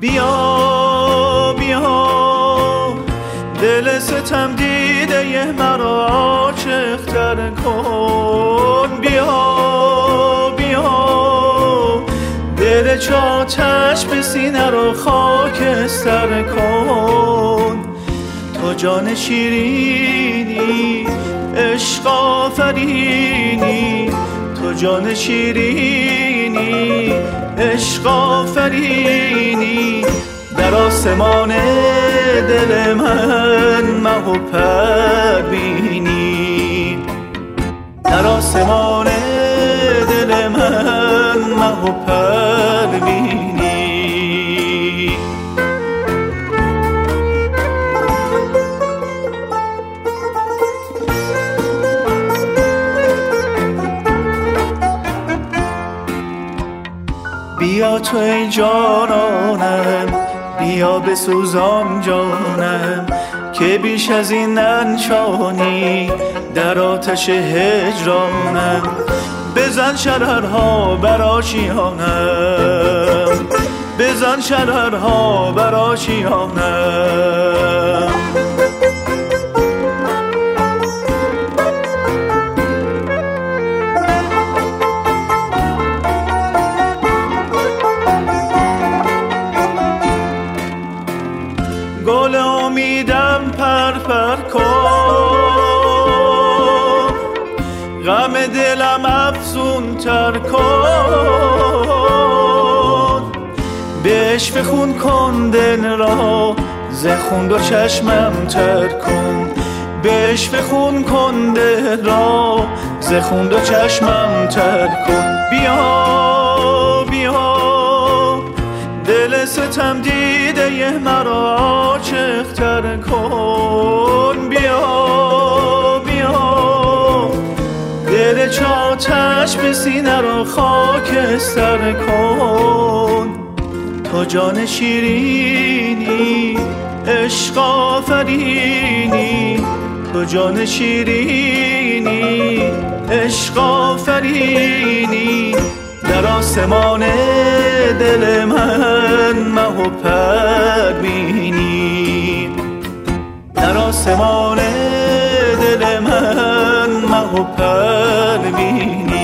بیا بیا. دل ستم دیده مرا عاشقتر کن. بیا بیا. دل چاتش به سینه رو خاکستر کن. تو جان شیرینی عشق آفرینی. تو جان شیرینی عشق آفرینی. در آسمان دل من مه و بینی. در آسمان دل من مه و بینی. بیا تو ای جانانم بیا به سوزان جانم که بیش از این ننشانی در آتش هجرانم. بزن شررها بر آشیانم. بزن شررها بر آشیانم. گل امیدم پرپر کن. غم دلم افزون تر کن. به عشق خون کن دل را زخون دو چشمم تر کن. به عشق خون کن دل را زخون دو چشمم تر کن. بیا بیا. ستم دیده مرا عاشقتر کن. بیا بیا. دل چاتش به سینه رو خاکستر کن. تو جان شیرینی عشق آفرینی. تو جان شیرینی عشق آفرینی. در آسمان دل من مه و بینی. در آسمان دل من مه و بینی.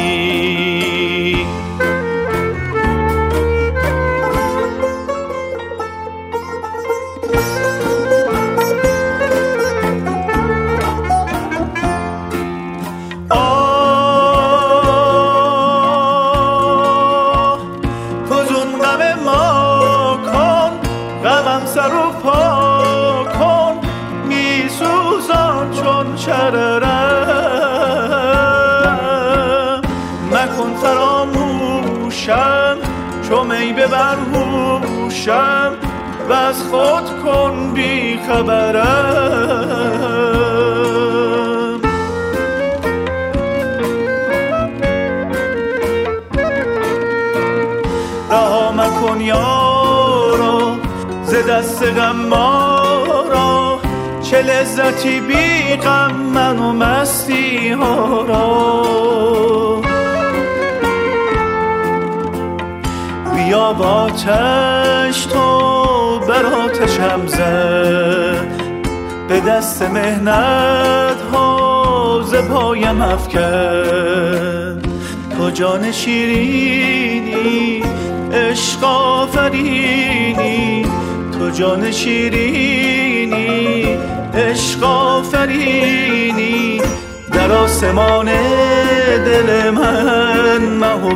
سر و پا کن می سوزان چون شررم مکن فراموشم چو می ببر هوشم و از خود کن بی خبرم. رها مکن یارا ز دست غمارا چه لذتی بی غم من و مستی ها را. بیا با تو بر آتشم زد به دست مهنت ها ز پایم افکن. تو جان شیرینی عشق آفرینی جان شیرینی عشق آفرینی. در آسمان دل من مه